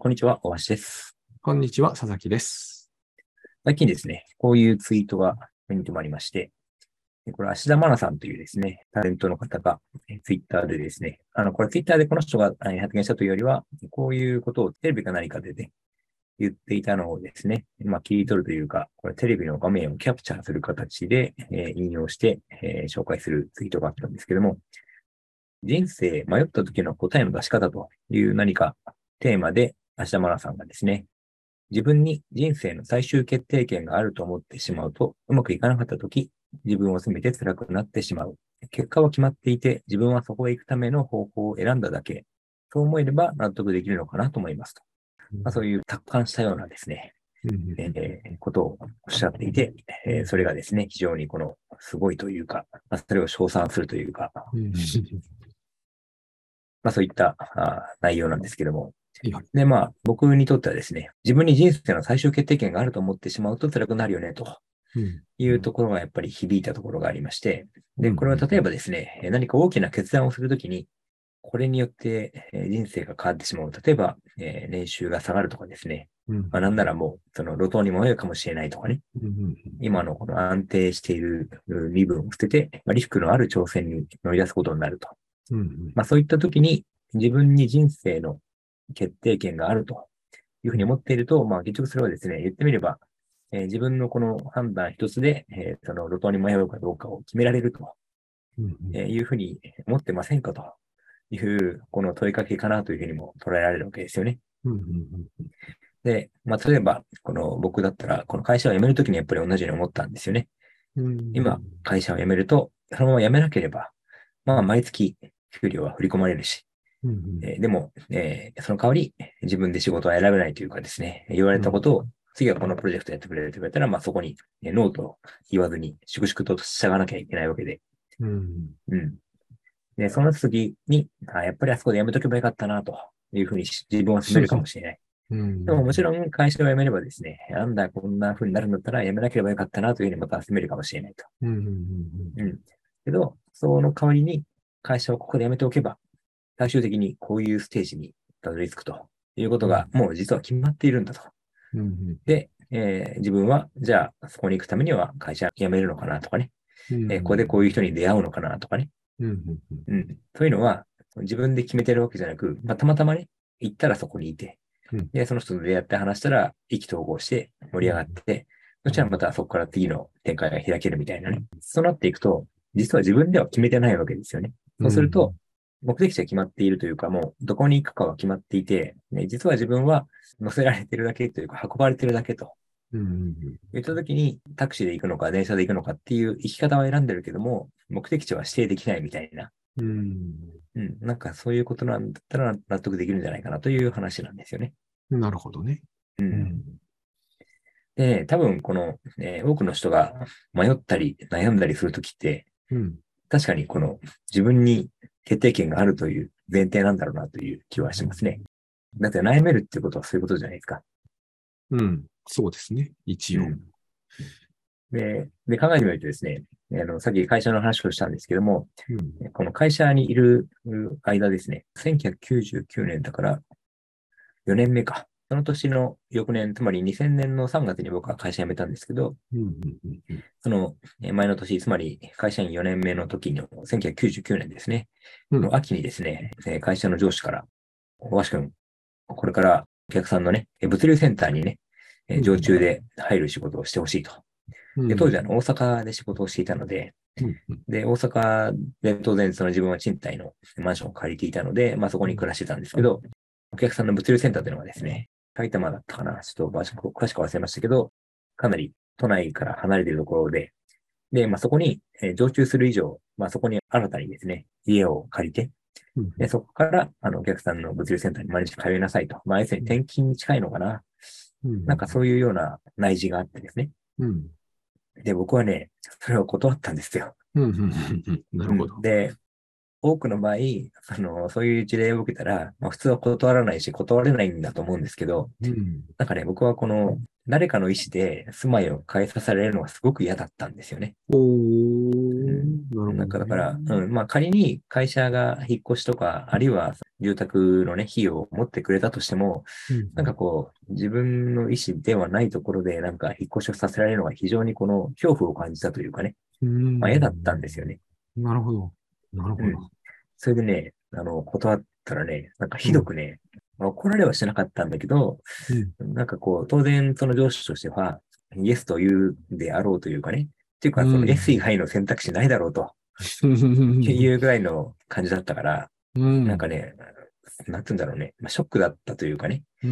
こんにちは、大橋です。こんにちは、佐々木です。最近ですね、こういうツイートが目に留まりまして、でこれ、芦田愛菜さんというですね、タレントの方が、えツイッターでですね、あの、これツイッターでこの人がえ発言したというよりは、こういうことをテレビか何かでね、言っていたのをですね、まあ、切り取るというか、これテレビの画面をキャプチャーする形で、えー引用して、えー紹介するツイートがあったんですけども、人生迷った時の答えの出し方という何かテーマで、芦田愛菜さんがですね、自分に人生の最終決定権があると思ってしまうと、うまくいかなかったとき、自分を責めて辛くなってしまう。結果は決まっていて、自分はそこへ行くための方法を選んだだけ。そう思えれば納得できるのかなと思いますと。まあ、そういう達観したようなですね、うんえーことをおっしゃっていて、えーそれがですね、非常にこの、すごいというか、まあ、それを称賛するというか、うんまあそういったあー内容なんですけども、で、まあ、僕にとってはですね、自分に人生の最終決定権があると思ってしまうと辛くなるよね、とうん。いうところがやっぱり響いたところがありまして、で、うんこれは例えばですね、えー何か大きな決断をするときに、これによってえー人生が変わってしまう。例えば、えー年収が下がるとかですね、うん。まあ、なんならもう、その路頭に迷うかもしれないとかね、うん今のこの安定しているう身分を捨てて、まあ、リスクのある挑戦に乗り出すことになると。うんまあそういったときに自分に人生の決定権があるというふうに思っていると、まあ結局それはですね、言ってみれば、えー自分のこの判断一つで、えーその路頭に迷うかどうかを決められると、うんえーいうふうに思ってませんかという、この問いかけかなというふうにも捉えられるわけですよね。うんで、まあ例えば、この僕だったら、この会社を辞めるときにやっぱり同じように思ったんですよね。うん今、会社を辞めると、そのまま辞めなければ、まあ毎月給料は振り込まれるし、うんえーでも、えーその代わり、自分で仕事は選べないというかですね、言われたことを、次はこのプロジェクトやってくれと言われたら、まあそこに、えーノーと言わずに、粛々と従わなきゃいけないわけで、うんうん。で、その次に、あやっぱりあそこで辞めとけばよかったな、というふうにし自分を責めるかもしれない。うんでももちろん会社を辞めればですね、なんだ、こんな風になるんだったら辞めなければよかったな、というふうにまた責めるかもしれないと。うんうんうん。けど、その代わりに会社をここで辞めておけば、最終的にこういうステージにたどり着くということが、もう実は決まっているんだと。うんで、えー自分は、じゃあ、そこに行くためには会社辞めるのかなとかね、うんえーここでこういう人に出会うのかなとかね、うんうん。そういうのは、自分で決めてるわけじゃなく、まあ、たまたまね、行ったらそこにいてうん、で、その人と出会って話したら、意気投合して盛り上がって、そしたらまたそこから次の展開が開けるみたいなね。そうなっていくと、実は自分では決めてないわけですよね。そうすると、目的地は決まっているというか、もうどこに行くかは決まっていて、ね、実は自分は乗せられてるだけというか、運ばれてるだけとうんうん言ったときに、タクシーで行くのか、電車で行くのかっていう生き方は選んでるけども、目的地は指定できないみたいな。うんうん、なんかそういうことなんだったら納得できるんじゃないかなという話なんですよね。うんなるほどね。う。うんんで、多分この、ね、多くの人が迷ったり悩んだりするときって、うん確かにこの自分に決定権があるという前提なんだろうなという気はしますね。だって悩めるってことはそういうことじゃないですか。うんそうですね。一応。うんで、で考えてみるとですね、あの、さっき会社の話をしたんですけども、うんこの会社にいる間ですね、1999年だから4年目か。その年の翌年、つまり2000年の3月に僕は会社辞めたんですけど、そのえー前の年、つまり会社員4年目の時の1999年ですね、うん。の秋にですね、えー会社の上司から、大橋君、これからお客さんのね、えー物流センターにね、常駐で入る仕事をしてほしいと。うん。で、当時あの大阪で仕事をしていたので、で、大阪で当然その自分は賃貸のマンションを借りていたので、まあそこに暮らしてたんですけど、お客さんの物流センターというのはですね、埼玉だったかなちょっと場所詳しく忘れましたけど、かなり都内から離れているところで、で、まあそこに、えー常駐する以上、まあそこに新たにですね、家を借りて、うんで、そこから、あの、お客さんの物流センターに毎日通いなさいと。まあ、要するに転勤に近いのかな。うんなんかそういうような内示があってですね。うんで、僕はね、それを断ったんですよ。うんなるほど。で、多くの場合、あの、そういう事例を受けたら、まあ、普通は断らないし、断れないんだと思うんですけど、うん。なんかね、僕はこの、誰かの意思で住まいを変えさせられるのがすごく嫌だったんですよね。おー。ほどね。なんかだから、うん、まあ仮に会社が引っ越しとか、あるいは住宅のね、費用を持ってくれたとしても、うん。なんかこう、自分の意思ではないところで、なんか引っ越しをさせられるのが非常にこの恐怖を感じたというかね、うん。まあ嫌だったんですよね。なるほど。なるほうん。ど。それでね、あの、断ったらね、なんかひどくね、まあ怒られはしなかったんだけど、なんかこう、当然その上司としては、イエスと言うであろうというかね、っていうか、そのうん S 以外の選択肢ないだろうとうんいうぐらいの感じだったから、うん。なんかね、なんて言うんだろうね、まあ、ショックだったというかね、うん。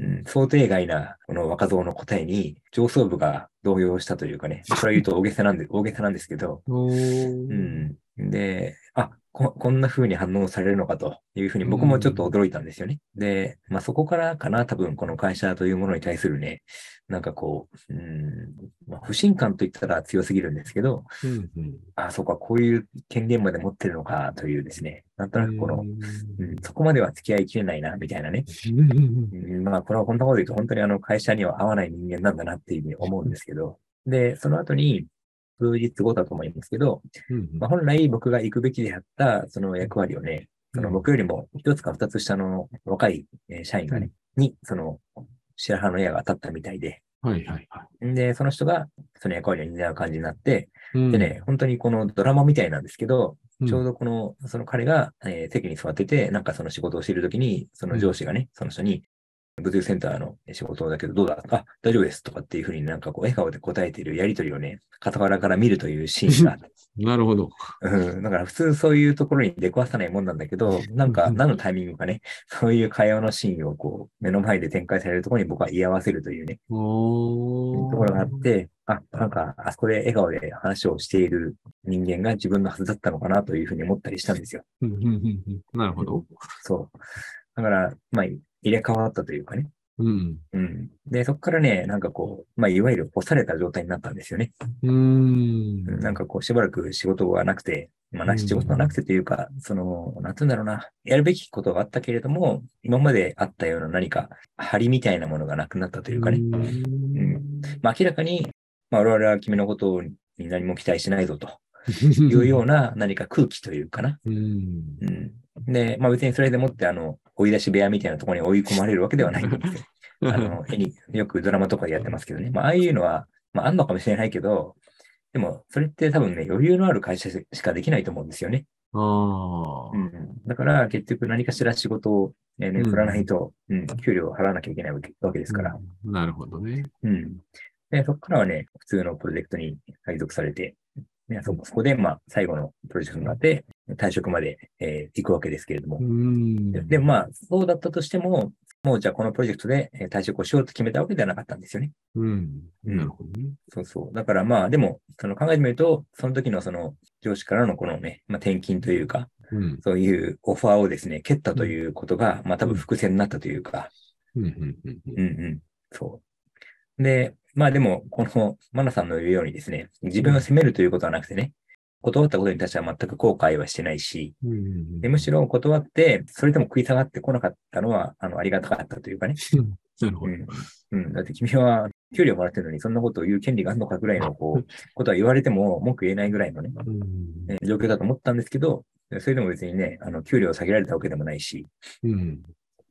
うん、想定外なこの若造の答えに上層部が動揺したというかね、これは言うと大げさなんで、大げさなんですけど、おうーん。で、あ、こ、こんな風に反応されるのかというふうに僕もちょっと驚いたんですよね。で、まあそこからかな、多分この会社というものに対するね、なんかこう、うん、まあ、不信感といったら強すぎるんですけど、うんうん。あ、そうか、こういう権限まで持ってるのかというですね、なんとなくこの、ううん、そこまでは付き合いきれないな、みたいなね。ん。うんまあ、これはこんなこと言うと本当にあの会社には合わない人間なんだなっていうふうに思うんですけど、で、その後に、数日後だと思いますけど、うんまあ、本来僕が行くべきであったその役割をね、その僕よりも一つか二つ下の若いえー社員がね、に、その白羽の矢が当たったみたいで、はいはいはで、その人がその役割を担う感じになって、い。でね、本当にこのドラマみたいなんですけど、うん、ちょうどこの、その彼が、えー席に座ってて、なんかその仕事をしているときに、その上司がね、その人に、物流センターの仕事だけどどうだあ、大丈夫ですとかっていうふうになんかこう笑顔で答えているやりとりをね、傍らから見るというシーンがあってなるほど。うん、だから普通そういうところに出くわさないもんなんだけど、なんかうん何のタイミングかね、そういう会話のシーンをこう目の前で展開されるところに僕は居合わせるというね、おーところがあって、あ、なんかあそこで笑顔で話をしている人間が自分のはずだったのかなというふうに思ったりしたんですよ。なるほど。そう。だから、まあ、入れ替わったというかね。うん。うん。で、そこからね、なんかこう、まあ、いわゆる干された状態になったんですよね。うーん。なんかこう、しばらく仕事がなくて、まあ、なうん仕事がなくてというか、その、なんて言うんだろうな、やるべきことがあったけれども、今まであったような何か、張りみたいなものがなくなったというかね。ううんまあ、明らかに、まあ、我々は君のことに何も期待しないぞと いうような何か空気というかな。うん。うん。で、まあ別にそれでもって、あの、追い出し部屋みたいなところに追い込まれるわけではないんですよ。あの、絵によくドラマとかでやってますけどね。まあ、ああいうのは、まあ、あんのかもしれないけど、でも、それって多分ね、余裕のある会社しかできないと思うんですよね。ああ。うん。だから、結局何かしら仕事を、えーね、うん振らないと、うん、給料を払わなきゃいけないわけですから。うんなるほどね。うん。で、そこからはね、普通のプロジェクトに配属されて、ね、そそこで、まあ、最後のプロジェクトがあって、退職まで、えー行くわけですけれどもう。ん。でまあ、そうだったとしても、もうじゃあこのプロジェクトでえー退職をしようと決めたわけではなかったんですよね。うん。うんなるほどね。そうそう。だからまあ、でも、その考えてみると、その時のその上司からのこのね、まあ、転勤というか、うん。そういうオファーをですね、蹴ったということが、まあ多分伏線になったというか、うん。うん。うんうんうん、そう。で、まあでも、このマナさんの言うようにですね、自分を責めるということはなくてね、断ったことに対しては全く後悔はしてないし、うん。でむしろ断って、それでも食い下がってこなかったのは、あの、ありがたかったというかね。なるほど。うん。うん。だって君は給料もらってるのに、そんなことを言う権利があるのかぐらいの、こう、ことは言われても文句言えないぐらいのね、状況だと思ったんですけど、それでも別にね、あの、給料を下げられたわけでもないし、うん。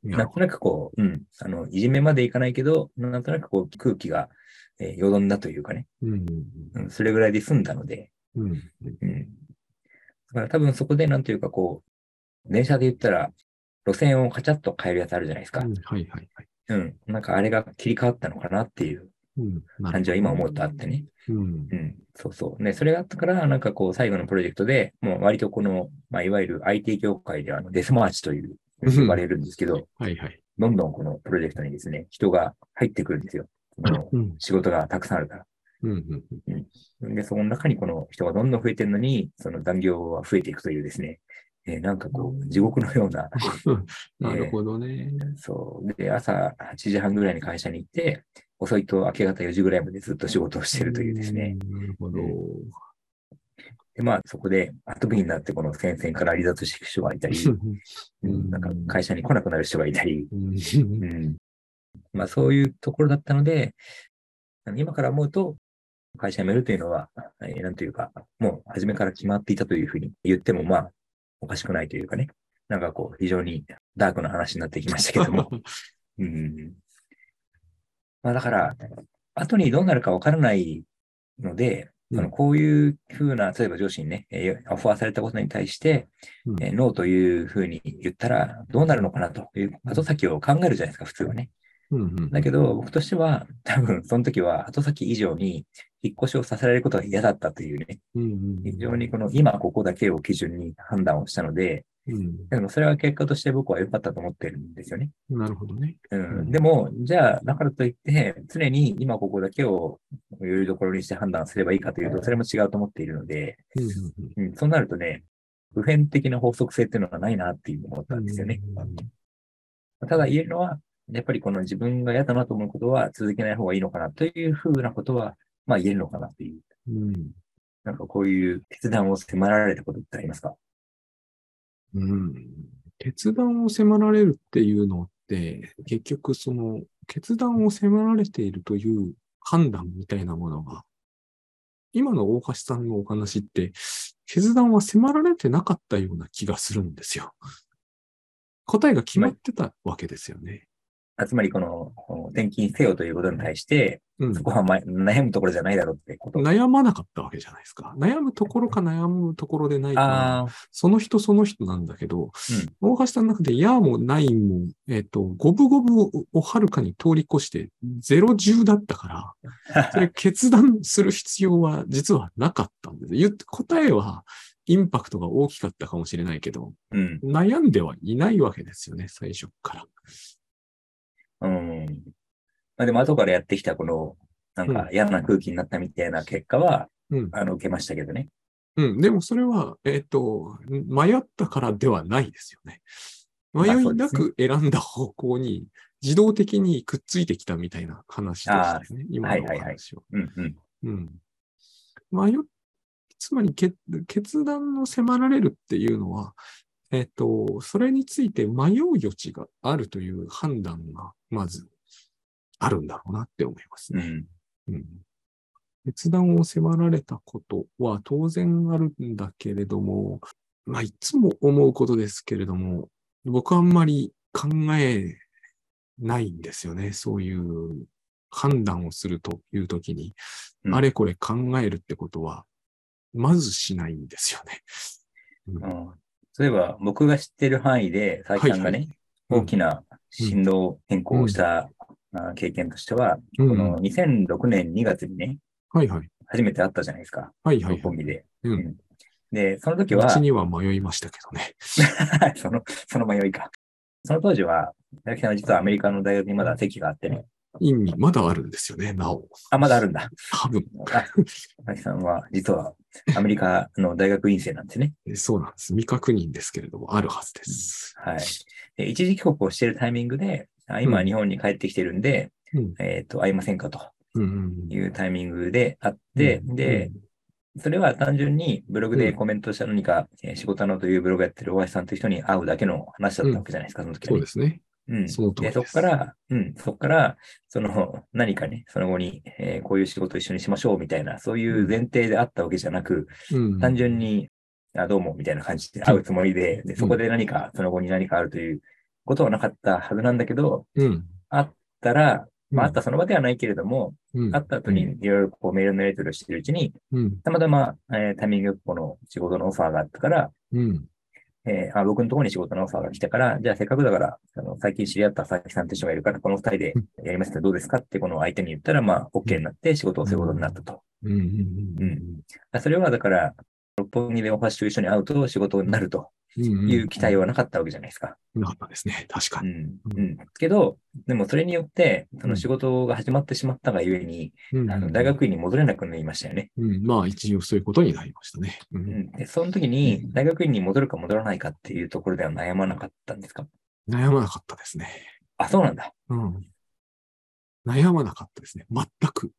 なんとなくこう、うん、あの、いじめまでいかないけど、なんとなくこう、空気が、えーよどんだというかね、うん。うん、それぐらいで済んだので、うん。うん。だから多分そこでなんというかこう、電車で言ったら、路線をカチャッと変えるやつあるじゃないですか。はいはいはい。うん。なんかあれが切り替わったのかなっていううん。感じは今思うとあってね。うん。うん。そうそう。ね、それがあったから、なんかこう、最後のプロジェクトで、もう割とこの、まあ、いわゆる IT 業界ではあのデスマーチという、呼ばれるんですけど、はいはい。どんどんこのプロジェクトにですね、人が入ってくるんですよ。仕事がたくさんあるから。うん。で、その中にこの人がどんどん増えてるのに、その残業は増えていくというですね、えーなんかこう、地獄のような、なるほどね。そう。で、朝8時半ぐらいに会社に行って、遅いと明け方4時ぐらいまでずっと仕事をしてるというですね。うん。なるほど。で、まあ、そこで後部になってこの戦線から離脱していく人がいたり、うんなんか会社に来なくなる人がいたり、うんうん。まあ、そういうところだったので、今から思うと、会社辞めるというのは、えーなんというか、もう初めから決まっていたというふうに言っても、まあ、おかしくないというかね。なんかこう、非常にダークな話になってきましたけども。うん。まあだから、後にどうなるかわからないので、うんそのこういうふうな、例えば上司にね、えーオファーされたことに対して、うんえーノーというふうに言ったらどうなるのかなという後先を考えるじゃないですか、普通はね。うんうんだけど、僕としては、多分その時は後先以上に引っ越しをさせられることが嫌だったというね、うんうん非常にこの今ここだけを基準に判断をしたので、うん。でもそれは結果として僕は良かったと思ってるんですよね。なるほどね。ううん。ん、でも、じゃあ、だからといって、常に今ここだけをよりどころにして判断すればいいかというと、それも違うと思っているので、うんそうなるとね、普遍的な法則性っていうのがないなっていう思ったうんんですよね。うんただ言えるのは、やっぱりこの自分が嫌だなと思うことは続けない方がいいのかなというふうなことは、まあ言えるのかなっていう。うんなんかこういう決断を迫られたことってありますか？うん決断を迫られるっていうのって、結局その決断を迫られているという判断みたいなものが、今の大橋さんのお話って、決断は迫られてなかったような気がするんですよ。答えが決まってたわけですよね。あつまりこの転勤せよということに対して、うんそこはま悩むところじゃないだろうってこと。悩まなかったわけじゃないですか。悩むところか悩むところでないか、その人その人なんだけど、うん大橋さんの中で、やもないも、えっ、と、五分五分をはるかに通り越して、ゼロ十だったから、それ決断する必要は実はなかったんです。言って答えは、インパクトが大きかったかもしれないけど、うん。悩んではいないわけですよね、最初から。うん。まあでも後からやってきたこの、なんか嫌な空気になったみたいな結果は、うん。あの、受けましたけどね。うん。でもそれは、えっ、と、迷ったからではないですよね。まあ迷いなく選んだ方向に自動的にくっついてきたみたいな話でしたね。今の話は。うんうん。うん。迷っつまりけ決断を迫られるっていうのは、えっ、と、それについて迷う余地があるという判断が、まず、あるんだろうなって思いますね。うん。うん決断を迫られたことは当然あるんだけれども、まあ、いつも思うことですけれども、僕はあんまり考えないんですよね。そういう判断をするというときに、うんあれこれ考えるってことは、まずしないんですよね。うんそういえば、僕が知ってる範囲で、佐々木さんがね、はいはい大きな進路変更をした、あ経験としては、うんこの2006年2月にね、はいはい。初めて会ったじゃないですか。はいはい、はい。六本木で。うん。で、その時は、道には迷いましたけどね。その、その迷いか。その当時は、佐々木さんは実はアメリカの大学にまだ席があってね。意味、まだあるんですよね、なお。あ、まだあるんだ。多分。あ佐々木さんは実はアメリカの大学院生なんですね。そうなんです。未確認ですけれども、あるはずです。はい。で一時帰国をしているタイミングで、あ今うん。日本に帰ってきてるんで、うん。えっ、と、会いませんかと。うんうんいうタイミングであって、うんで、、それは単純にブログでコメントした何か、えー仕事のというブログやってる大橋さんという人に会うだけの話だったわけじゃないですか、その時は、ね。そうですね。うん。そで、そこから、うん、そこから、その、何かね、その後に、えーこういう仕事を一緒にしましょうみたいな、そういう前提であったわけじゃなく、うん。単純に、あどうもみたいな感じで会うつもりで、で、そこで何か、その後に何かあるということはなかったはずなんだけど、うん。会ったら、まあ、うん会ったその場ではないけれども、うん。会った後にいろいろこうメールのやり取りをしているうちに、うん。たまたま、えータイミングよくこの仕事のオファーがあったから、うん。えーあ僕のところに仕事のオファーが来たから、じゃあせっかくだから、あの最近知り合った佐々木さんって人がいるから、この二人でやりますけどどうですかってこの相手に言ったら、まあ、OK になって仕事をすることになったと。うん。うん。それはだから、六本木でお箸と一緒に会うと仕事になるとうん。いう期待はなかったわけじゃないですか。なかったですね。確かに。うん。うん。けど、でもそれによって、その仕事が始まってしまったがゆえに、うんあの大学院に戻れなくなりましたよね。うん。まあ、一応そういうことになりましたね。う。うんん。で、その時に大学院に戻るか戻らないかっていうところでは悩まなかったんですか？悩まなかったですね。あ、そうなんだ。うん。悩まなかったですね。全く。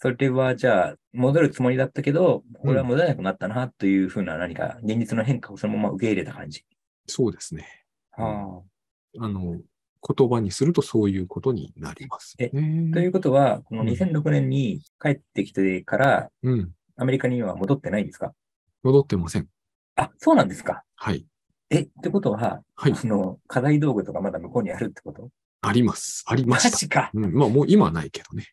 それはじゃあ、戻るつもりだったけど、これは戻れなくなったなというふうな何か現実の変化をそのまま受け入れた感じ。そうですね。はあの、言葉にするとそういうことになります、ね。ということは、このうん2006年に帰ってきてから、うん。アメリカには戻ってないんですか？戻ってません。あ、そうなんですか。はい。え、ってことは、はい。あの、課題道具とかまだ向こうにあるってこと？あります。ありまマした。ジか。うん。まあもう今はないけどね。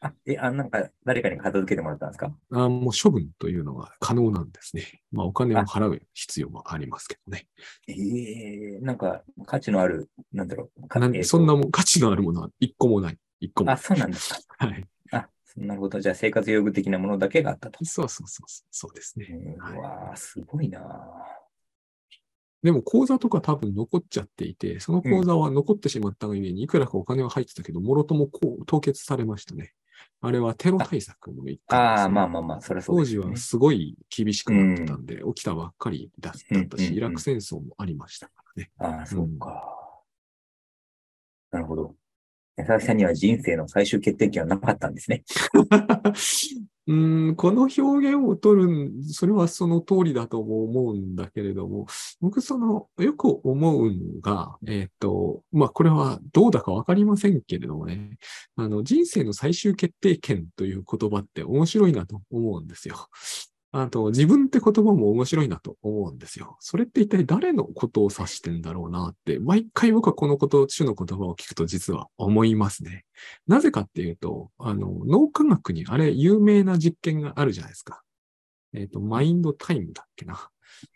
あ、え、あ、なんか、誰かに片付けてもらったんですか？あもう処分というのが可能なんですね。まあお金を払う必要もありますけどね。ええなんか、価値のある、なんだろう。かなんえーとそんなもん価値のあるものは一個もない。一個もあ、。そうなんですか。はい。あ、なるほど。じゃあ、生活用具的なものだけがあったと。そうそうそうそう。そうですうね。んはいうわーすごいなでも口座とか多分残っちゃっていて、その口座は残ってしまったがゆえにいくらかお金は入ってたけど、もろともこう凍結されましたね。あれはテロ対策の一環です、ああ、ね。まあまあまあ、それはそうね当時は。すごい厳しくなってたんで、起きたばっかりだったうんうんうんし、イラク戦争もありましたからね。ああ、そうか。なるほど。佐々木さんには人生の最終決定権はなかったんですね。うん、この表現を取る、それはその通りだとも思うんだけれども、僕その、よく思うのが、えっ、と、まあ、これはどうだかわかりませんけれどもね、あの、人生の最終決定権という言葉って面白いなと思うんですよ。あと、自分って言葉も面白いなと思うんですよ。それって一体誰のことを指してんだろうなって、毎回僕はこのこと、種の言葉を聞くと実は思いますね。なぜかっていうと、あの、脳科学にあれ、有名な実験があるじゃないですか。えっ、と、マインドタイムだっけな。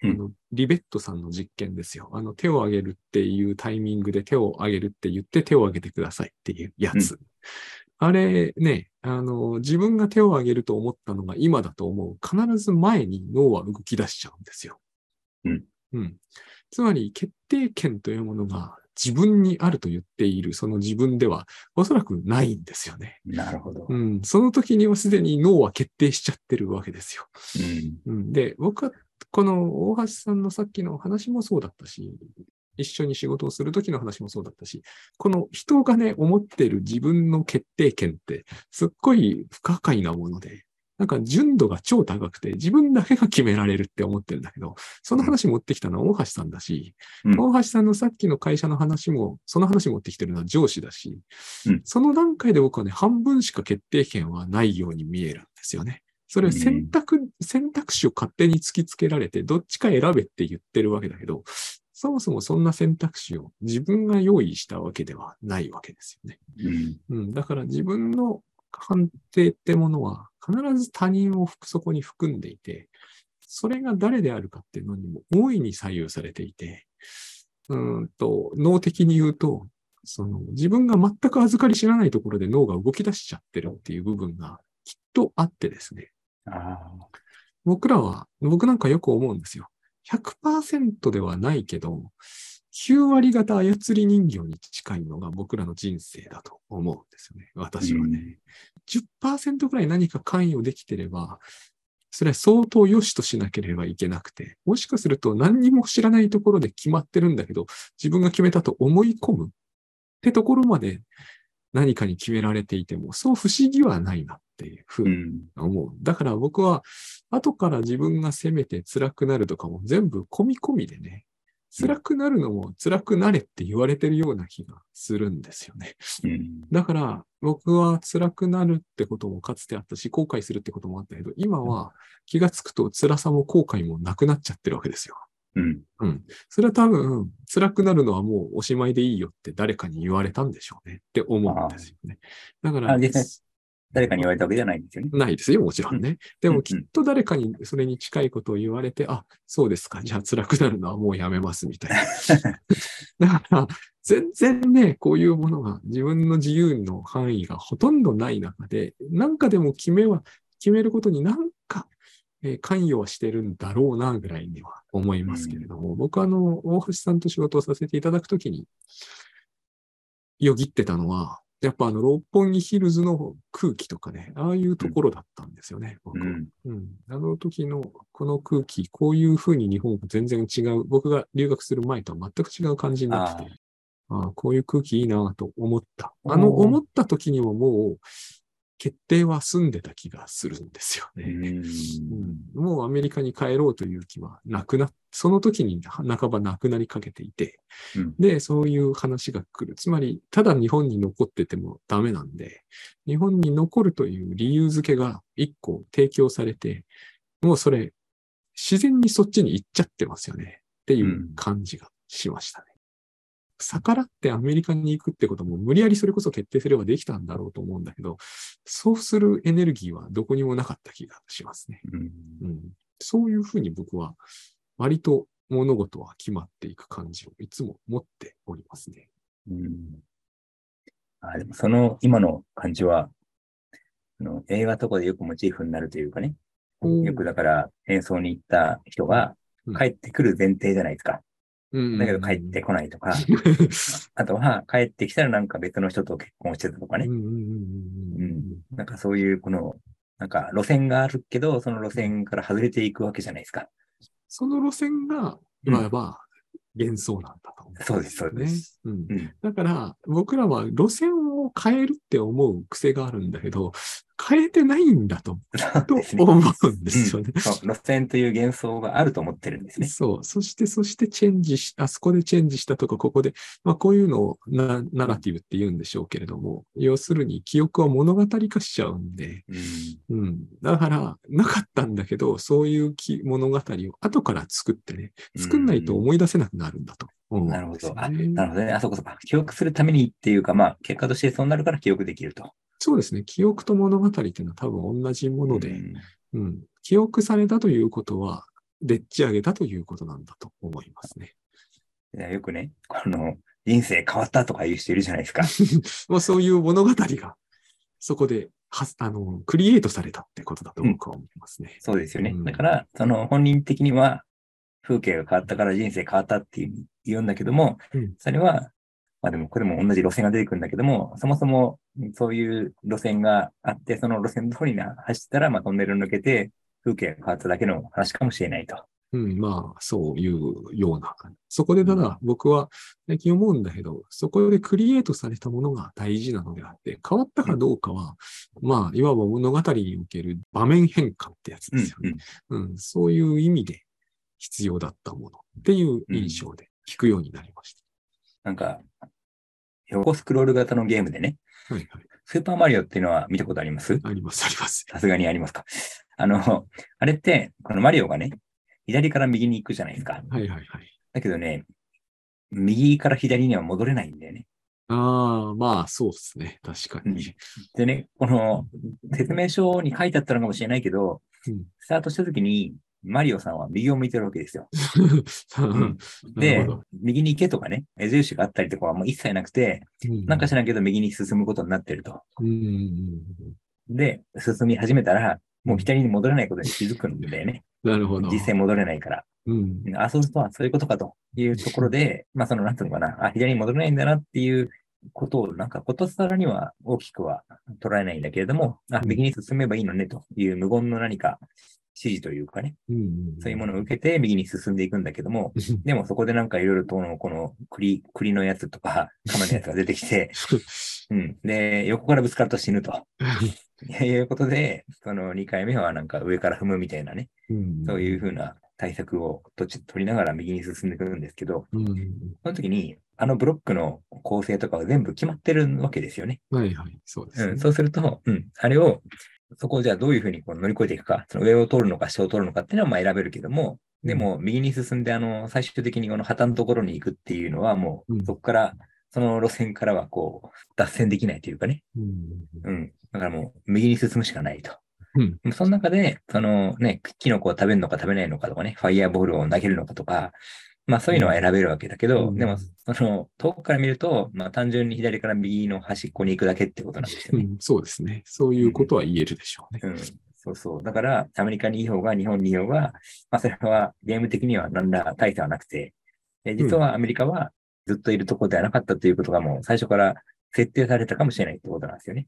うんあの、リベットさんの実験ですよ。あの、手を挙げるっていうタイミングで手を挙げるって言って手を挙げてくださいっていうやつ。あれね、あの、自分が手を挙げると思ったのが今だと思う。必ず前に脳は動き出しちゃうんですよ。うん。うん。つまり、決定権というものが自分にあると言っている、その自分ではおそらくないんですよね。なるほど。うん。その時にはすでに脳は決定しちゃってるわけですよ。うん。うん。で、僕は、この大橋さんのさっきの話もそうだったし、一緒に仕事をする時の話もそうだったし、この人がね、思ってる自分の決定権って、すっごい不可解なもので、なんか純度が超高くて、自分だけが決められるって思ってるんだけど、その話持ってきたのは大橋さんだし、うん。大橋さんのさっきの会社の話も、その話持ってきてるのは上司だし、うん。その段階で僕はね、半分しか決定権はないように見えるんですよね。それは選択、選択肢を勝手に突きつけられて、どっちか選べって言ってるわけだけど、そもそもそんな選択肢を自分が用意したわけではないわけですよね。うん。うん、だから自分の判定ってものは必ず他人をそこに含んでいて、それが誰であるかっていうのにも大いに左右されていて、うーんと、脳的に言うと、その自分が全く預かり知らないところで脳が動き出しちゃってるっていう部分がきっとあってですね。あ僕らは、僕なんかよく思うんですよ。100%ではないけど、9割方操り人形に近いのが僕らの人生だと思うんですよね。私はね。10%くらい何か関与できてれば、それは相当良しとしなければいけなくて、もしかすると何にも知らないところで決まってるんだけど、自分が決めたと思い込むってところまで何かに決められていても、そう不思議はないなっていうふうにうん。思う。だから僕は、後から自分が責めて辛くなるとかも全部込み込みでね、辛くなるのも辛くなれって言われてるような気がするんですよね。うん。だから、僕は辛くなるってこともかつてあったし、後悔するってこともあったけど、今は気がつくと辛さも後悔もなくなっちゃってるわけですよ。うん。うん。それは多分、辛くなるのはもうおしまいでいいよって誰かに言われたんでしょうねって思うんですよね。だから誰かに言われたわけじゃないんですよね。ないですよ、もちろんね。でうんもきっと誰かにそれに近いことを言われて、あ、そうですか、じゃあ辛くなるのはもうやめますみたいな。だから、全然ね、こういうものが自分の自由の範囲がほとんどない中で、なんかでも決めは、決めることになんか、えー関与はしてるんだろうな、ぐらいには思いますけれども、僕はあの、大橋さんと仕事をさせていただくときに、よぎってたのは、やっぱあの、六本木ヒルズの空気とかね、ああいうところだったんですよね、僕は。うん。うん。あの時のこの空気、こういう風に日本が全然違う、僕が留学する前とは全く違う感じになってて、ああこういう空気いいなと思った。あの思った時にももう、決定は済んでた気がするんですよね。うんうんもうアメリカに帰ろうという気はなくな、その時に半ばなくなりかけていて、うんで、そういう話が来る。つまり、ただ日本に残っててもダメなんで、日本に残るという理由付けが一個提供されて、もうそれ、自然にそっちに行っちゃってますよね。っていう感じがしましたね。逆らってアメリカに行くってことも無理やりそれこそ決定すればできたんだろうと思うんだけど、そうするエネルギーはどこにもなかった気がしますね。うんうん、そういうふうに僕は割と物事は決まっていく感じをいつも持っておりますね。うんあでもその今の感じは、あの映画とかでよくモチーフになるというかね、うんよくだから演奏に行った人がうん帰ってくる前提じゃないですか。うんだけど帰ってこないとか、あとは帰ってきたらなんか別の人と結婚してたとかね。なんかそういうこの、なんか路線があるけど、その路線から外れていくわけじゃないですか。その路線が、うん。いわば幻想なんだと思うんそうですそうです。だから、僕らは路線を変えるって思う癖があるんだけど、変えてないんだと、と。思うんですよね。うんそう路線という幻想があると思ってるんですね。そう。そして、そしてチェンジし、あそこでチェンジしたとか、ここで、まあこういうのをナナラティブって言うんでしょうけれども、要するに記憶を物語化しちゃうんで、うんうん。だから、なかったんだけど、そういうき物語を後から作ってね、作んないと思い出せなくなるんだと思うんなるほど。あ、ね。なるほどね。あそこそこ。記憶するためにっていうか、まあ、結果としてそうなるから記憶できると。そうですね。記憶と物語っていうのは多分同じもので、うんうん。記憶されたということは、でっち上げたということなんだと思いますね。いやよくね、この、人生変わったとか言う人いるじゃないですか。もうそういう物語が、そこで、はあの、クリエイトされたってことだと僕は思いますね。そうですよね。うんだから、その本人的には、風景が変わったから人生変わったっていう言うんだけども、うんそれは、まあでもこれも同じ路線が出てくるんだけども、そもそもそういう路線があって、その路線通りに走ったら、まあトンネルを抜けて風景が変わっただけの話かもしれないと。うん、まあ、そういうような。そこでただ僕は最近思うんだけど、そこでクリエイトされたものが大事なのであって、変わったかどうかは、まあ、いわば物語における場面変換ってやつですよね。うん、そういう意味で必要だったものっていう印象で聞くようになりましなんか、横スクロール型のゲームでね、た。はいはい。スーパーマリオっていうのは見たことあります？あります、あります。さすがにありますか？あの、あれって、このマリオがね、左から右に行くじゃないですか。はいはいはい。だけどね、右から左には戻れないんだよね。ああ、まあ、そうですね。確かうんに。でね、この説明書に書いてあったのかもしれないけど、うんスタートした時に、マリオさんは右を向いてるわけですよ。なでるほど、右に行けとかね、矢印があったりとかはもう一切なくて、うんなんか知らんけど右に進むことになってると。うんうんうんで、進み始めたら、もう左に戻れないことに気づくんだよね。なるほど。実際戻れないから。うんうんあ、そうすると、そういうことかというところで、まあその、なんていうのかな、あ、左に戻れないんだなっていうことを、なんかことさらには大きくは捉えないんだけれども、あ、うん右に進めばいいのねという無言の何か指示というかね、うんそういうものを受けて右に進んでいくんだけども、でもそこでなんかいろいろとこの、この栗、栗のやつとか、鎌のやつが出てきて、うん。で、横からぶつかると死ぬと。いうことで、その2回目はなんか上から踏むみたいなね、うんそういうふうな対策を取りながら右に進んでくるんですけど、うんその時に、あのブロックの構成とかは全部決まってるわけですよね。はいはい。そうですねうん、。そうすると、うん、あれを、そこをじゃあどういうふうにこう乗り越えていくか、その上を通るのか下を通るのかっていうのはまあ選べるけども、でも右に進んで、あの、最終的にこの旗のところに行くっていうのはもうそこから、その路線からはこう、脱線できないというかね。うんうん。だからもう、右に進むしかないと。うんその中で、そのね、キノコを食べるのか食べないのかとかね、ファイヤーボールを投げるのかとか、まあそういうのは選べるわけだけど、うんでも、その、遠くから見ると、まあ単純に左から右の端っこに行くだけってことなんですよね。うんそうですね。そういうことは言えるでしょうね。うん。そうそう。だから、アメリカにいい方が日本にいい方が、まあそれはゲーム的には何ら大差はなくて、で実はアメリカはずっといるところではなかったということがもう最初から設定されたかもしれないってことなんですよね。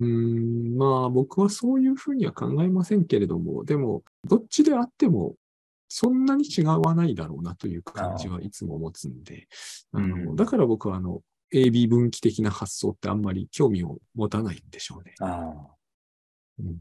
うーん、まあ僕はそういうふうには考えませんけれども、でも、どっちであっても、そんなに違わないだろうなという感じはいつも持つんで、あうんのだから僕はあの、AB 分岐的な発想ってあんまり興味を持たないんでしょうね。ああ。うん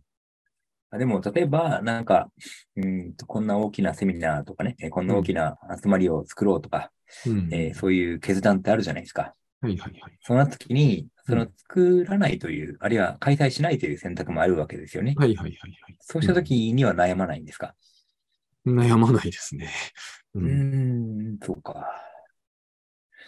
あでも、例えば、なんか、うんと、こんな大きなセミナーとかね、えこんな大きな集まりを作ろうとか、うんえーそういう決断ってあるじゃないですか。はいはいはい。そうな時に、その作らないという、あるいは開催しないという選択もあるわけですよね。はいはいはいはい。そうした時には悩まないんですか、悩まないですね。うんん、そうか。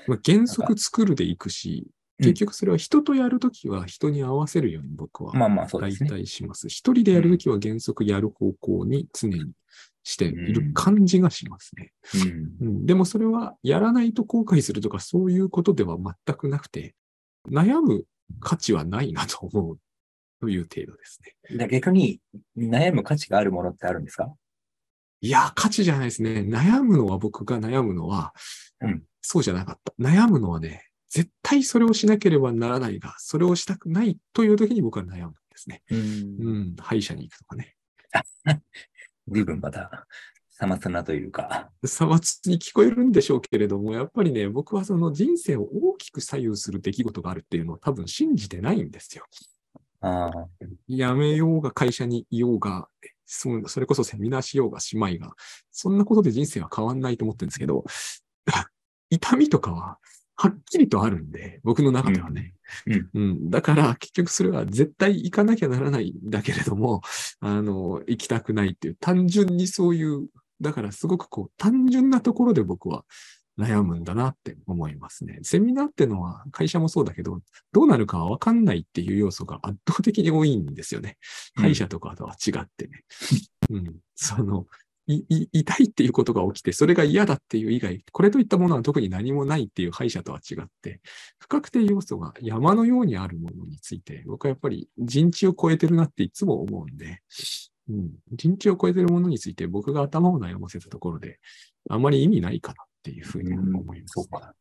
まあ、原則作るでいくし、うん結局それは人とやるときは人に合わせるように僕は大。体します。一人でやるときは原則やる方向に常にしている感じがしますね。うん。うん、でもそれはやらないと後悔するとかそういうことでは全くなくて、悩む価値はないなと思うという程度ですね。で逆に、悩む価値があるものってあるんですか？いや、価値じゃないですね。悩むのは僕が悩むのは、うんそうじゃなかった。悩むのはね、絶対それをしなければならないが、それをしたくないという時に僕は悩むんですね。うんうん、歯医者に行くとかね。随分また、さまつなというか。差別に聞こえるんでしょうけれども、やっぱりね、僕はその人生を大きく左右する出来事があるっていうのを多分信じてないんですよ。ああ、辞めようが会社にいようが、そそれこそセミナーしようがしまいが、そんなことで人生は変わんないと思ってるんですけど、痛みとかははっきりとあるんで、僕の中ではね。うん。うん。だから結局それは絶対行かなきゃならないんだけれども、あの、行きたくないっていう、単純にそういう、だからすごくこう、単純なところで僕は悩むんだなって思いますね。セミナーってのは会社もそうだけど、どうなるかはわかんないっていう要素が圧倒的に多いんですよね。うん会社とかとは違ってね。うん。その、痛いっていうことが起きて、それが嫌だっていう以外、これといったものは特に何もないっていう歯医者とは違って、不確定要素が山のようにあるものについて、僕はやっぱり人知を超えてるなっていつも思うんで、うん。人知を超えてるものについて僕が頭を悩ませたところで、あまり意味ないかなっていうふうに思います、そうか。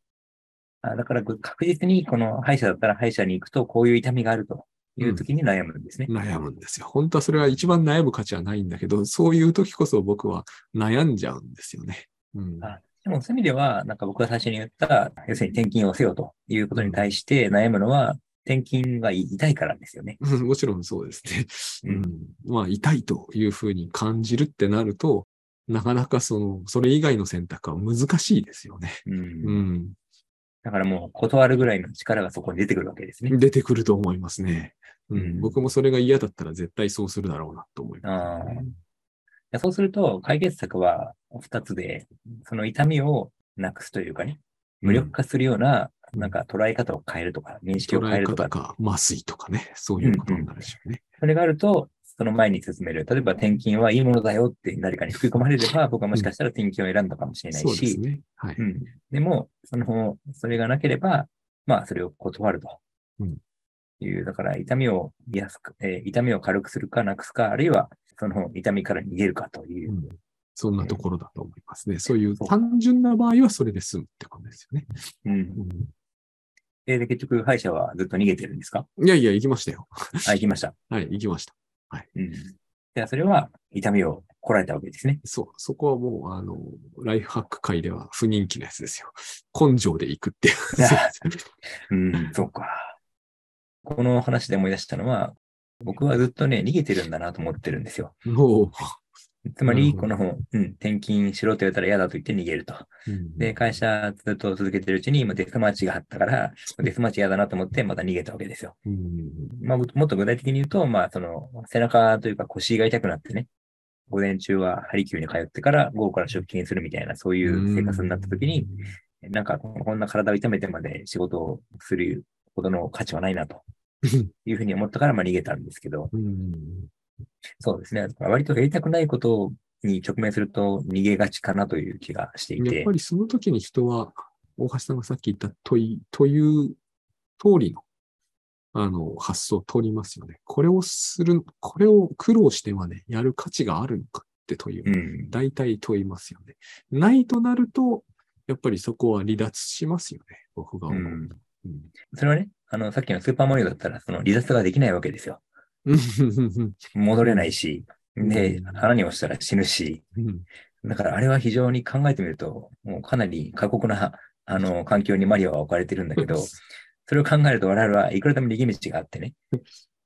あだから確実にこの歯医者だったら歯医者に行くとこういう痛みがあるという時に悩むんですね。悩むんですよ。本当はそれは一番悩む価値はないんだけど、そういう時こそ僕は悩んじゃうんですよね。うん。あでもそういう意味では、なんか僕が最初に言った、要するに転勤をせよということに対して悩むのは、転勤が痛いからですよね。うんもちろんそうですね。ううんん。まあ、痛いというふうに感じるってなると、なかなかその、それ以外の選択は難しいですよね。うんうん。だからもう断るぐらいの力がそこに出てくるわけですね。出てくると思いますね。うん。うん僕もそれが嫌だったら絶対そうするだろうなと思いあます、あね。そうすると、解決策は二つで、その痛みをなくすというかね、無力化するような、うんなんか捉え方を変えるとか、認識を捉え変えるとか方、か、麻酔とかね、そういうことになるでしょうね。それがあると、その前に進める。例えば転勤はいいものだよって誰かに吹き込まれれば、僕はもしかしたら転勤を選んだかもしれないそうですし、ね。はい。うん。でも、その、それがなければ、まあ、それを断ると。うんいう、だから、痛みを安く、えー痛みを軽くするかなくすか、あるいは、その痛みから逃げるかというう。んそんなところだと思いますね。そういう単純な場合はそれで済むってことですよね。うん。うんで、で結局、歯医者はずっと逃げてるんですか？いやいや、行きましたよ。あ、行きました。はい、行きました。うん。では、それは、痛みをこらえたわけですね。そう、そこはもう、あの、ライフハック界では不人気なやつですよ。根性で行くっていう。うん、そうか。この話で思い出したのは、僕はずっとね、逃げてるんだなと思ってるんですよ。もつまり、なこの本、うん、転勤しろと言われたら嫌だと言って逃げると。う、うん。で、会社ずっと続けてるうちに、今デスマーチがあったから、デスマーチ嫌だなと思って、また逃げたわけですよ。うんまあ、ももっと具体的に言うと、まあ、その、背中というか腰が痛くなってね、午前中はハリキューに通ってから午後から出勤するみたいな、そういう生活になった時に、、なんかこんな体を痛めてまで仕事をするほどの価値はないなというふうに思ったから、まあ逃げたんですけど、うんそうですね。割とやりたくないことに直面すると逃げがちかなという気がしていてやっぱ。りその時に人は、大橋さんがさっき言ったといという通りの、あの、発想を取りますよね。これをする、これを苦労してまでやる価値があるのかって問い、うん。大体問いますよね。ないとなると、やっぱりそこは離脱しますよね。僕が思う。うんうんそれはね、あの、さっきのスーパーマリオだったら、その離脱ができないわけですよ。戻れないし、でう、ん。穴に落ちたら死ぬし、うん。だからあれは非常に考えてみると、もうかなり過酷な、あの、環境にマリオは置かれてるんだけど、それを考えると我々はいくらでも逃げ道があってね、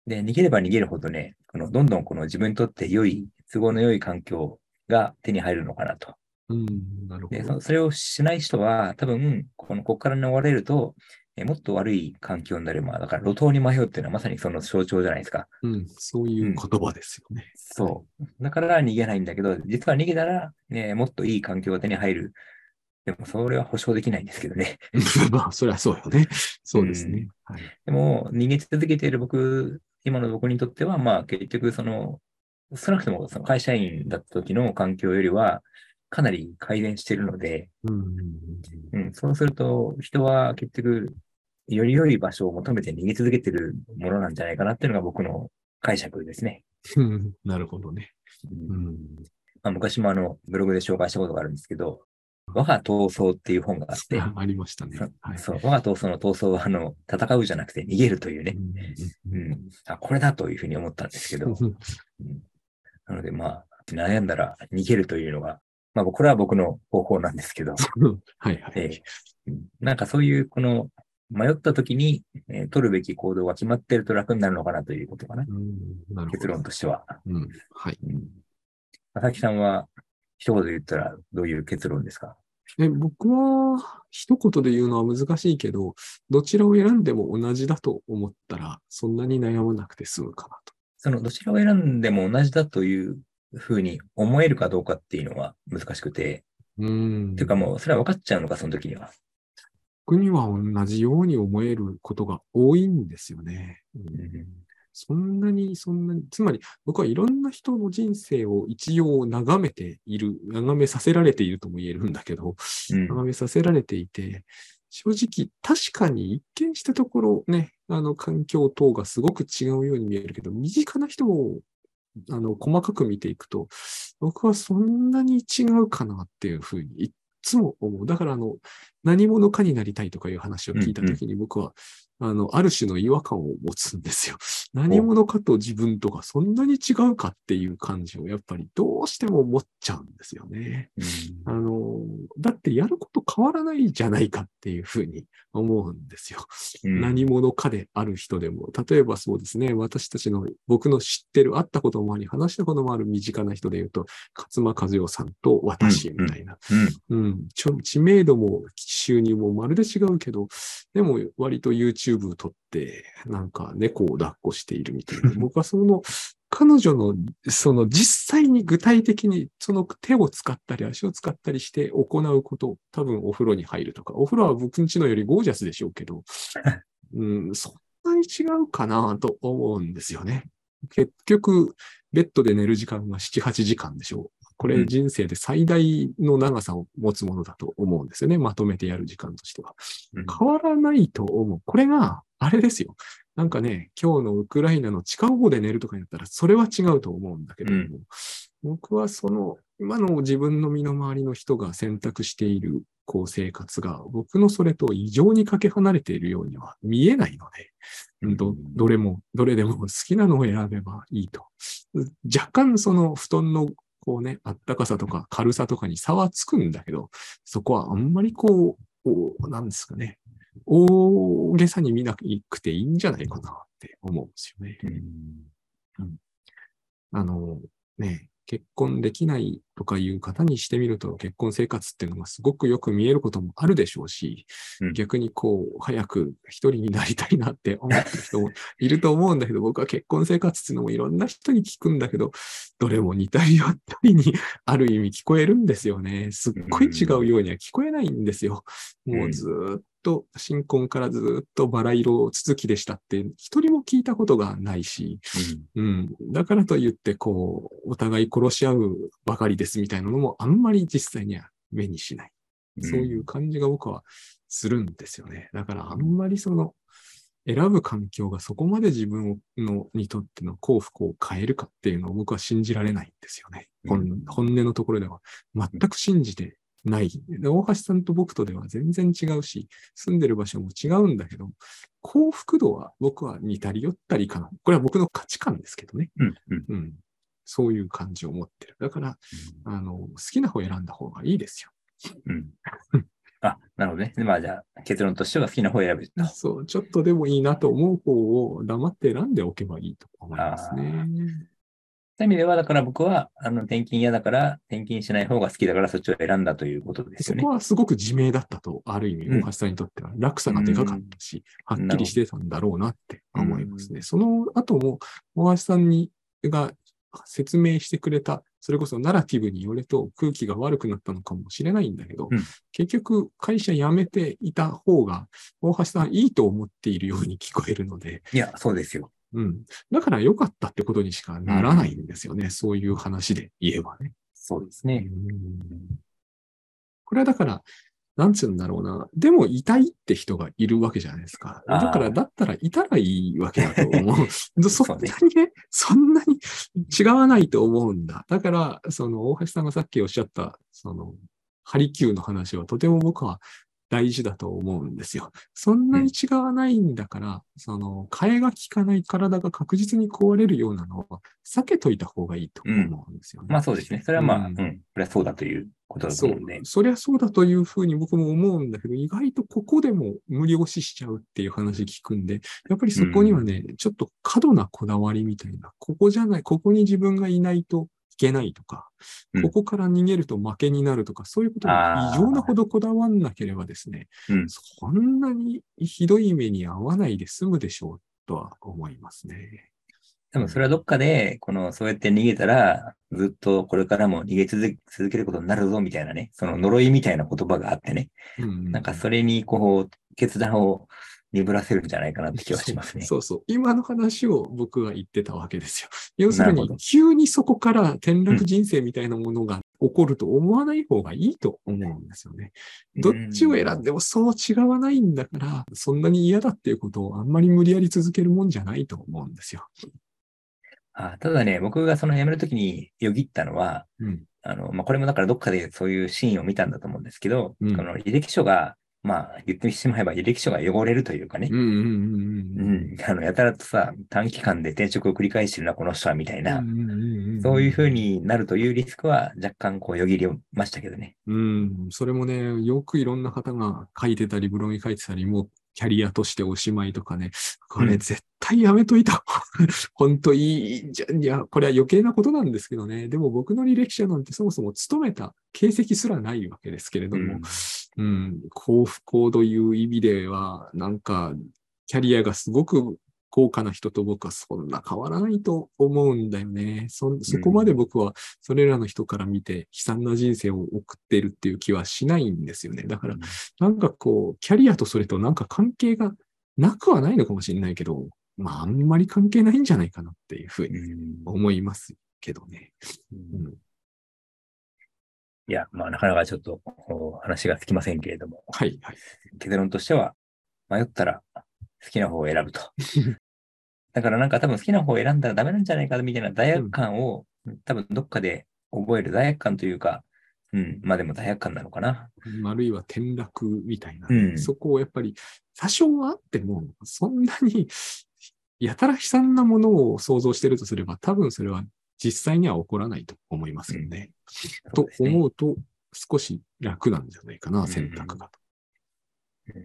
で、逃げれば逃げるほどね、このどんどんこの自分にとって良い、都合の良い環境が手に入るのかなと。うん、なるほで、ど。そそれをしない人は、多分、この、ここから逃れると、えもっと悪い環境になる。まあ、だから路頭に迷うっていうのはまさにその象徴じゃないですか。うん、そういう言葉ですよね。そう。だから逃げないんだけど、実は逃げたら、ね、もっといい環境が手に入る。でも、それは保証できないんですけどね。まあ、それはそうよね。そうですね。はい。でも、逃げ続けている僕、今の僕にとっては、まあ、結局、その、少なくともその会社員だった時の環境よりは、かなり改善しているので、うんうんうん、そうすると、人は結局、より良い場所を求めて逃げ続けているものなんじゃないかなっていうのが僕の解釈ですね。うん、なるほどね。うんうん。まあ、昔もあの、ブログで紹介したことがあるんですけど、我が闘争っていう本があって、あ ありましたね。はい。そう、我が闘争の闘争は、あの、戦うじゃなくて逃げるというね、ううんん、あ、これだというふうに思ったんですけど、うんうんなので、まあ、悩んだら逃げるというのが、まあ、これは僕の方法なんですけど、はいはい。えーうんなんかそういう、この、迷った時に、えー取るべき行動が決まってると楽になるのかなということかな。うんな結ど。論としては。うん。はい。うん。佐々木さんは、一言で言ったらどういう結論ですか？え僕は、一言で言うのは難しいけど、どちらを選んでも同じだと思ったら、そんなに悩まなくて済むかなと。その、どちらを選んでも同じだというふうに思えるかどうかっていうのは難しくて、うん。っていうかもう、それは分かっちゃうのか、その時には。僕には同じように思えることが多いんですよね。うんそんなに、そんなに、つまり僕はいろんな人の人生を一応眺めている、眺めさせられているとも言えるんだけど、うん。眺めさせられていて、正直確かに一見したところね、あの環境等がすごく違うように見えるけど、身近な人をあの細かく見ていくと、僕はそんなに違うかなっていうふうにいっつも思う。だからあの、何者かになりたいとかいう話を聞いたときに僕は、あの、ある種の違和感を持つんですよ。何者かと自分とかそんなに違うかっていう感じをやっぱりどうしても持っちゃうんですよね。あの、だってやること変わらないじゃないかっていうふうに思うんですよ。うん何者かである人でも、例えばそうですね、私たちの、僕の知ってる、会ったこともあり、話したこともある身近な人で言うと、勝間和代さんと私みたいな。うん。うん、ちょ知名度も収入もまるで違うけど、でも割と YouTube 撮って、なんか猫を抱っこしているみたいな。僕はその、彼女の、その実際に具体的にその手を使ったり足を使ったりして行うこと、多分お風呂に入るとか、お風呂は僕んちのよりゴージャスでしょうけど、うん、そんなに違うかなと思うんですよね。結局、ベッドで寝る時間が7、8時間でしょう。これうん人生で最大の長さを持つものだと思うんですよね。まとめてやる時間としては。うん変わらないと思う。これが、あれですよ。なんかね、今日のウクライナの地下壕で寝るとかやったら、それは違うと思うんだけども、うん僕はその、今の自分の身の回りの人が選択している、こう、生活が、僕のそれと異常にかけ離れているようには見えないので、うんど、どれも、どれでも好きなのを選べばいいと。若干その布団のこうね、あったかさとか軽さとかに差はつくんだけど、そこはあんまりこう、なんですかね、大げさに見なくていいんじゃないかなって思うんですよね。うんあの、ね、結婚できないとかいう方にしてみると、結婚生活っていうのがすごくよく見えることもあるでしょうし、うん逆にこう、早く一人になりたいなって思ってる人もいると思うんだけど、僕は結婚生活っていうのもいろんな人に聞くんだけど、どれも似たり寄ったりにある意味聞こえるんですよね。すっごい違うようには聞こえないんですよ。もうずーっと、新婚からずーっとバラ色続きでしたって、一人も聞いたことがないし、うん。だからといって、こう、お互い殺し合うばかりですみたいなのもあんまり実際には目にしない。そういう感じが僕はするんですよね。だからあんまりその、選ぶ環境がそこまで自分のにとっての幸福を変えるかっていうのを僕は信じられないんですよね。本うん本音のところでは全く信じてない。で大橋さんと僕とでは全然違うし、住んでる場所も違うんだけど、幸福度は僕は似たり寄ったりかな。これは僕の価値観ですけどね。うん。うん。うん。そういう感じを持ってる。だから、あの、好きな方を選んだ方がいいですよ。うん。あ、なるほどね。まあじゃあ、結論としては好きな方を選ぶと。そう、ちょっとでもいいなと思う方を黙って選んでおけばいいと思いますね。そういう意味では、だから僕は、あの、転勤嫌だから、転勤しない方が好きだから、そっちを選んだということですよね。そこはすごく自明だったと、ある意味、うん大橋さんにとっては落差がでかかったし、はっきりしてたんだろうなって思いますね。その後も、大橋さんに、が説明してくれた、それこそナラティブによると空気が悪くなったのかもしれないんだけど、うん結局会社辞めていた方が、大橋さんいいと思っているように聞こえるので、いや、そうですよ。うん。だから良かったってことにしかならないんですよね。そういう話で言えばね。そうですね。これはだから、なんつうんだろうな。でも、いたいって人がいるわけじゃないですか。だから、だったらいたらいいわけだと思う。そんなにね、そんなに違わないと思うんだ。だから、その、大橋さんがさっきおっしゃった、その、ハリキューの話はとても僕は大事だと思うんですよ。そんなに違わないんだから、その、替えが効かない体が確実に壊れるようなのは、避けといた方がいいと思うんですよね。まあそうですね。それはまあ、ううんん、これはそうだということだとそう思うんで。。そりゃそうだというふうに僕も思うんだけど、意外とここでも無理押ししちゃうっていう話聞くんで、やっぱりそこにはね、ちょっと過度なこだわりみたいな、ここじゃない、ここに自分がいないといけないとか、うん。ここから逃げると負けになるとか、そういうことに異常なほどこだわんなければですね、うん。そんなにひどい目に遭わないで済むでしょうとは思いますね。多分それはどっかで、この、そうやって逃げたら、ずっとこれからも逃げ続け続けることになるぞ、みたいなね、その呪いみたいな言葉があってね、うん。なんかそれに、こう、決断を鈍らせるんじゃないかなって気はしますね。そうそう。今の話を僕は言ってたわけですよ。要するに急にそこから転落人生みたいなものが起こると思わない方がいいと思うんですよね。どっちを選んでもそう違わないんだから、そんなに嫌だっていうことをあんまり無理やり続けるもんじゃないと思うんですよ。あただね、僕がその辞めるときによぎったのは、うん。あの、まあ、これもだからどっかでそういうシーンを見たんだと思うんですけど、うんこの履歴書が、まあ、言ってしまえば履歴書が汚れるというかねうん、うんうんううん。ん、あの、やたらとさ、短期間で転職を繰り返してるな、この人は、みたいな、うんうんうんんそういう風。になるというリスクは若干こうよぎりましたけどね。うん。それもね、よくいろんな方が書いてたり、ブログに書いてたり、もうキャリアとしておしまいとかね、これうん絶対やめといた。本当いいじゃん。いや、これは余計なことなんですけどね。でも僕の履歴書なんてそもそも勤めた形跡すらないわけですけれども、うんうん、幸福行という意味では、なんか、キャリアがすごく高価な人と僕はそんな変わらないと思うんだよね。そ、そこまで僕はそれらの人から見て悲惨な人生を送っているっていう気はしないんですよね。だから、なんかこう、キャリアとそれとなんか関係がなくはないのかもしれないけど、まあ、あんまり関係ないんじゃないかなっていうふうにうん思いますけどね。うんうんいや、まあ、なかなかちょっと話がつきませんけれども、はい、はい。結論としては、迷ったら好きな方を選ぶと。だからなんか多分好きな方を選んだらダメなんじゃないかみたいな罪悪感を、多分どっかで覚える罪悪感というか、うん、まあでも罪悪感なのかな。あるいは転落みたいな、うんそこをやっぱり多少はあっても、そんなにやたら悲惨なものを想像してるとすれば、多分それは実際には起こらないと思いますよね。うですね思うと、少し楽なんじゃないかな、ん選択が。はい。と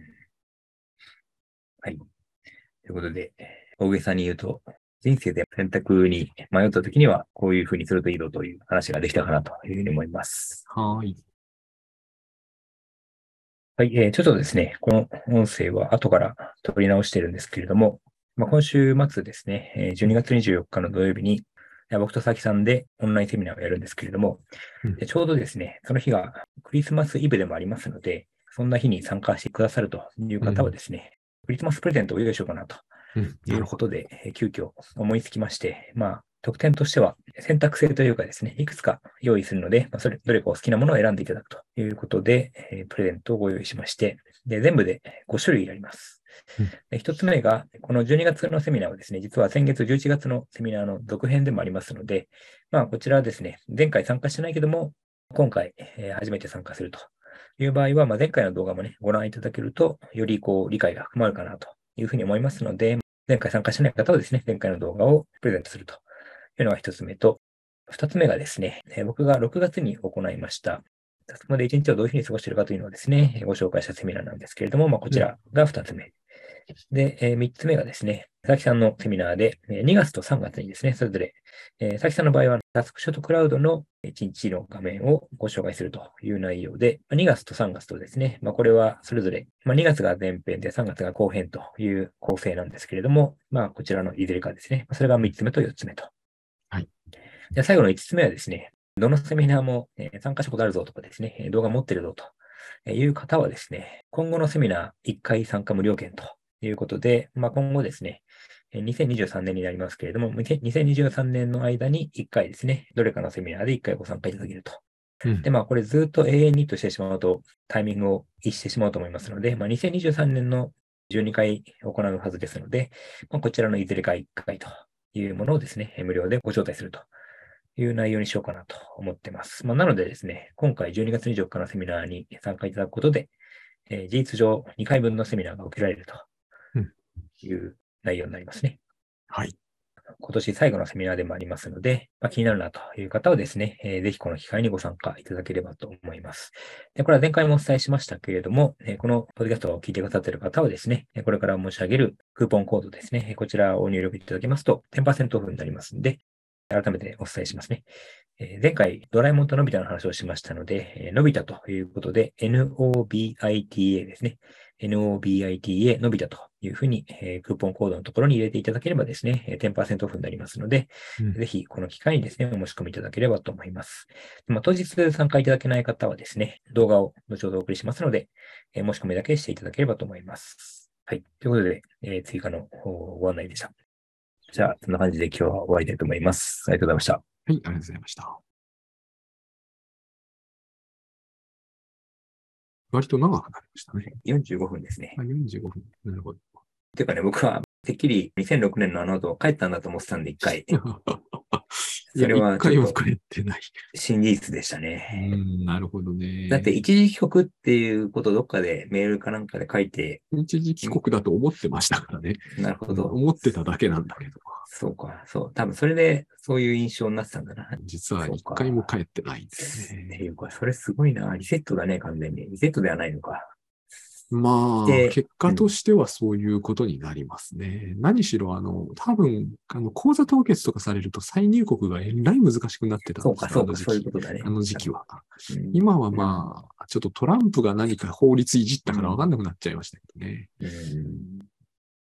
いうことで、大げさに言うと、人生で選択に迷った時には、こういうふうにするといいぞという話ができたかなというふうに思います。はーい。はい、えーちょっとですね、この音声は後から取り直してるんですけれども、まあ、今週末ですね、えー12月24日の土曜日に、僕と佐々木さんでオンラインセミナーをやるんですけれども、うんでちょうどですね、その日がクリスマスイブでもありますので、そんな日に参加してくださるという方はですね、クリスマスプレゼントを用意しようかなとい。うことで、えー急遽思いつきまして、まあ、特典としては選択制というかですね、いくつか用意するので、まあ、それ、どれかお好きなものを選んでいただくということで、えープレゼントをご用意しまして、で、全部で5種類ありますうん。で一つ目が、この12月のセミナーはですね、実は先月11月のセミナーの続編でもありますので、まあ、こちらはですね、前回参加してないけども、今回、えー初めて参加するという場合は、まあ、前回の動画もね、ご覧いただけると、よりこう、理解が深まるかなというふうに思いますので、前回参加してない方はですね、前回の動画をプレゼントするというのが一つ目と、二つ目がですね、僕が6月に行いました、そこまで一日をどういうふうに過ごしているかというのをですね、ご紹介したセミナーなんですけれども、まあ、こちらが二つ目。で、えー、3つ目がですね、佐々木さんのセミナーで、2月と3月にですね、それぞれ、えー、佐々木さんの場合は、タスクショットクラウドの1日の画面をご紹介するという内容で、2月と3月とですね、まあ、これはそれぞれ、まあ、2月が前編で3月が後編という構成なんですけれども、まあ、こちらのいずれかですね、それが3つ目と4つ目と。はい。で最後の5つ目はですね、どのセミナーも参加したことあるぞとかですね、動画持ってるぞという方はですね、今後のセミナー1回参加無料券ということで、まあ、今後ですね、2023年になりますけれども、2023年の間に1回ですね、どれかのセミナーで1回ご参加いただけると。うん、で、まあ、これずっと永遠にとしてしまうと、タイミングを逸してしまうと思いますので、まあ、2023年の12回行うはずですので、まあ、こちらのいずれか1回というものをですね、無料でご招待するという内容にしようかなと思ってます。まあ、なのでですね、今回12月24日のセミナーに参加いただくことで、えー、事実上2回分のセミナーが受けられるという内容になりますね。はい。今年最後のセミナーでもありますので、まあ、気になるなという方はですね、えー、ぜひこの機会にご参加いただければと思います。でこれは前回もお伝えしましたけれども、えー、このポッドキャストを聞いてくださっている方はですね、これから申し上げるクーポンコードですね、こちらを入力いただけますと10%オフになりますので、改めてお伝えしますね。えー、前回、ドラえもんとのび太の話をしましたので、えー、のび太ということで、NOBITA ですね。NOBITA のび太というふうに、えー、クーポンコードのところに入れていただければですね、10%オフになりますので、うん、ぜひこの機会にですね、お申し込みいただければと思います。まあ、当日参加いただけない方はですね、動画を後ほどお送りしますので、えー、申し込みだけしていただければと思います。はい。ということで、えー、追加のご案内でした。じゃあ、そんな感じで今日は終わりたいと思います。ありがとうございました。はい、ありがとうございました。割と長くなりましたね。45分ですね。あ45分。なるほど。ていうかね、僕はてっきり2006年のあの後帰ったんだと思ってたんで、一回。それは。一回も帰ってない。真実でしたね。うん、なるほどね。だって一時帰国っていうことをどっかでメールかなんかで書いて。一時帰国だと思ってましたからね。なるほど。思ってただけなんだけど。そうか、そう。多分それでそういう印象になってたんだな。実は一回も帰ってないんですね。っていうか、それすごいな。リセットだね、完全に。リセットではないのか。まあ、結果としてはそういうことになりますね。うん、何しろ、あの、多分、あの、口座凍結とかされると再入国がえらい難しくなってたんですそうか、そうか、そういうことだね。あの時期は。うん、今はまあ、ちょっとトランプが何か法律いじったからわかんなくなっちゃいましたけどね。うん